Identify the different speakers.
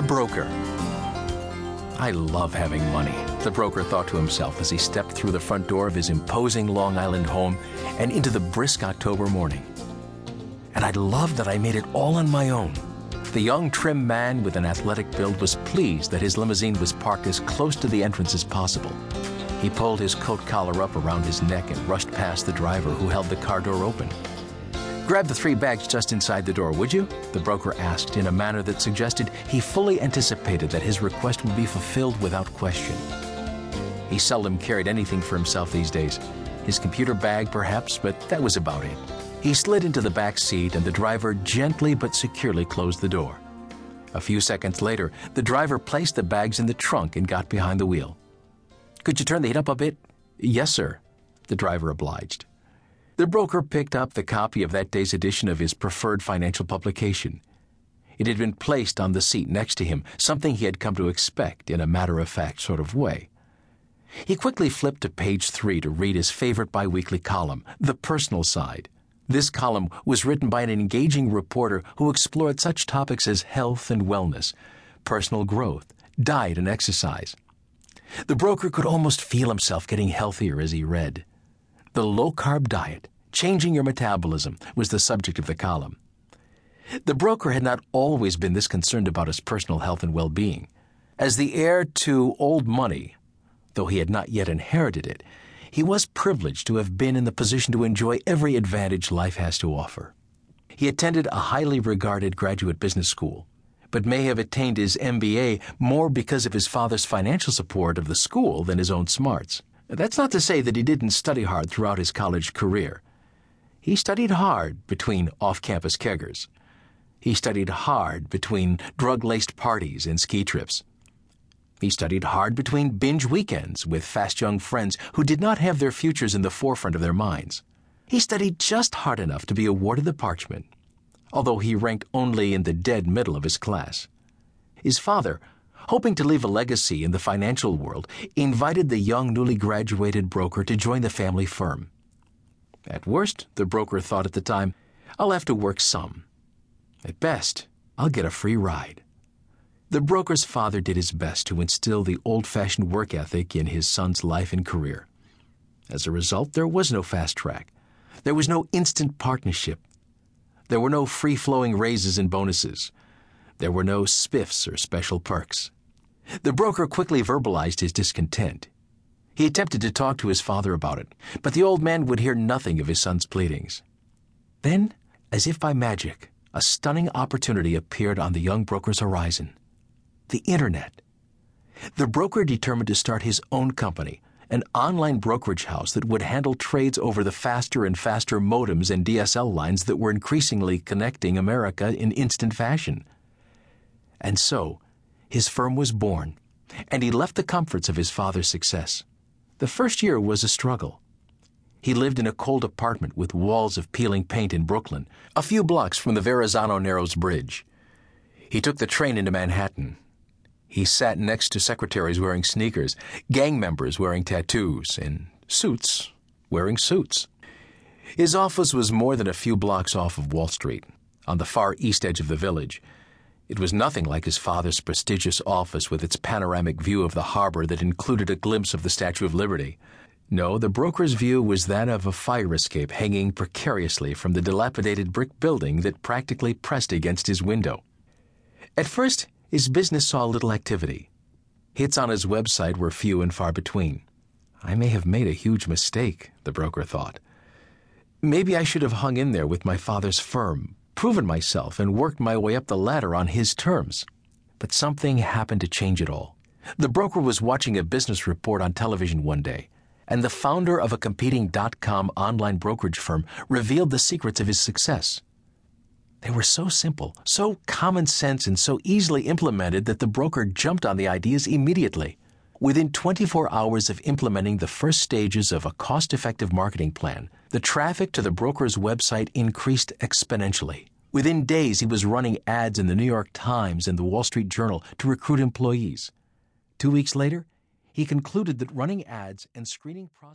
Speaker 1: broker. I love having money, the broker thought to himself as he stepped through the front door of his imposing Long Island home and into the brisk October morning. And I love that I made it all on my own. The young, trim man with an athletic build was pleased that his limousine was parked as close to the entrance as possible. He pulled his coat collar up around his neck and rushed past the driver who held the car door open. Grab the three bags just inside the door, would you? The broker asked in a manner that suggested he fully anticipated that his request would be fulfilled without question. He seldom carried anything for himself these days. His computer bag, perhaps, but that was about it. He slid into the back seat and the driver gently but securely closed the door. A few seconds later, the driver placed the bags in the trunk and got behind the wheel. Could you turn the heat up a bit? Yes, sir. The driver obliged. The broker picked up the copy of that day's edition of his preferred financial publication. It had been placed on the seat next to him, something he had come to expect in a matter of fact sort of way. He quickly flipped to page three to read his favorite biweekly column, The Personal Side. This column was written by an engaging reporter who explored such topics as health and wellness, personal growth, diet and exercise. The broker could almost feel himself getting healthier as he read. The low carb diet, changing your metabolism, was the subject of the column. The broker had not always been this concerned about his personal health and well being. As the heir to old money, though he had not yet inherited it, he was privileged to have been in the position to enjoy every advantage life has to offer. He attended a highly regarded graduate business school, but may have attained his MBA more because of his father's financial support of the school than his own smarts. That's not to say that he didn't study hard throughout his college career. He studied hard between off campus keggers. He studied hard between drug laced parties and ski trips. He studied hard between binge weekends with fast young friends who did not have their futures in the forefront of their minds. He studied just hard enough to be awarded the parchment, although he ranked only in the dead middle of his class. His father, hoping to leave a legacy in the financial world, invited the young newly graduated broker to join the family firm. At worst, the broker thought at the time, I'll have to work some. At best, I'll get a free ride. The broker's father did his best to instill the old fashioned work ethic in his son's life and career. As a result, there was no fast track. There was no instant partnership. There were no free flowing raises and bonuses. There were no spiffs or special perks. The broker quickly verbalized his discontent. He attempted to talk to his father about it, but the old man would hear nothing of his son's pleadings. Then, as if by magic, a stunning opportunity appeared on the young broker's horizon the Internet. The broker determined to start his own company, an online brokerage house that would handle trades over the faster and faster modems and DSL lines that were increasingly connecting America in instant fashion. And so, his firm was born, and he left the comforts of his father's success. The first year was a struggle. He lived in a cold apartment with walls of peeling paint in Brooklyn, a few blocks from the Verrazano Narrows Bridge. He took the train into Manhattan. He sat next to secretaries wearing sneakers, gang members wearing tattoos, and suits wearing suits. His office was more than a few blocks off of Wall Street, on the far east edge of the village. It was nothing like his father's prestigious office with its panoramic view of the harbor that included a glimpse of the Statue of Liberty. No, the broker's view was that of a fire escape hanging precariously from the dilapidated brick building that practically pressed against his window. At first, his business saw little activity. Hits on his website were few and far between. I may have made a huge mistake, the broker thought. Maybe I should have hung in there with my father's firm, proven myself and worked my way up the ladder on his terms. But something happened to change it all. The broker was watching a business report on television one day, and the founder of a competing dot com online brokerage firm revealed the secrets of his success. They were so simple, so common sense, and so easily implemented that the broker jumped on the ideas immediately. Within 24 hours of implementing the first stages of a cost effective marketing plan, the traffic to the broker's website increased exponentially. Within days, he was running ads in the New York Times and the Wall Street Journal to recruit employees. Two weeks later, he concluded that running ads and screening process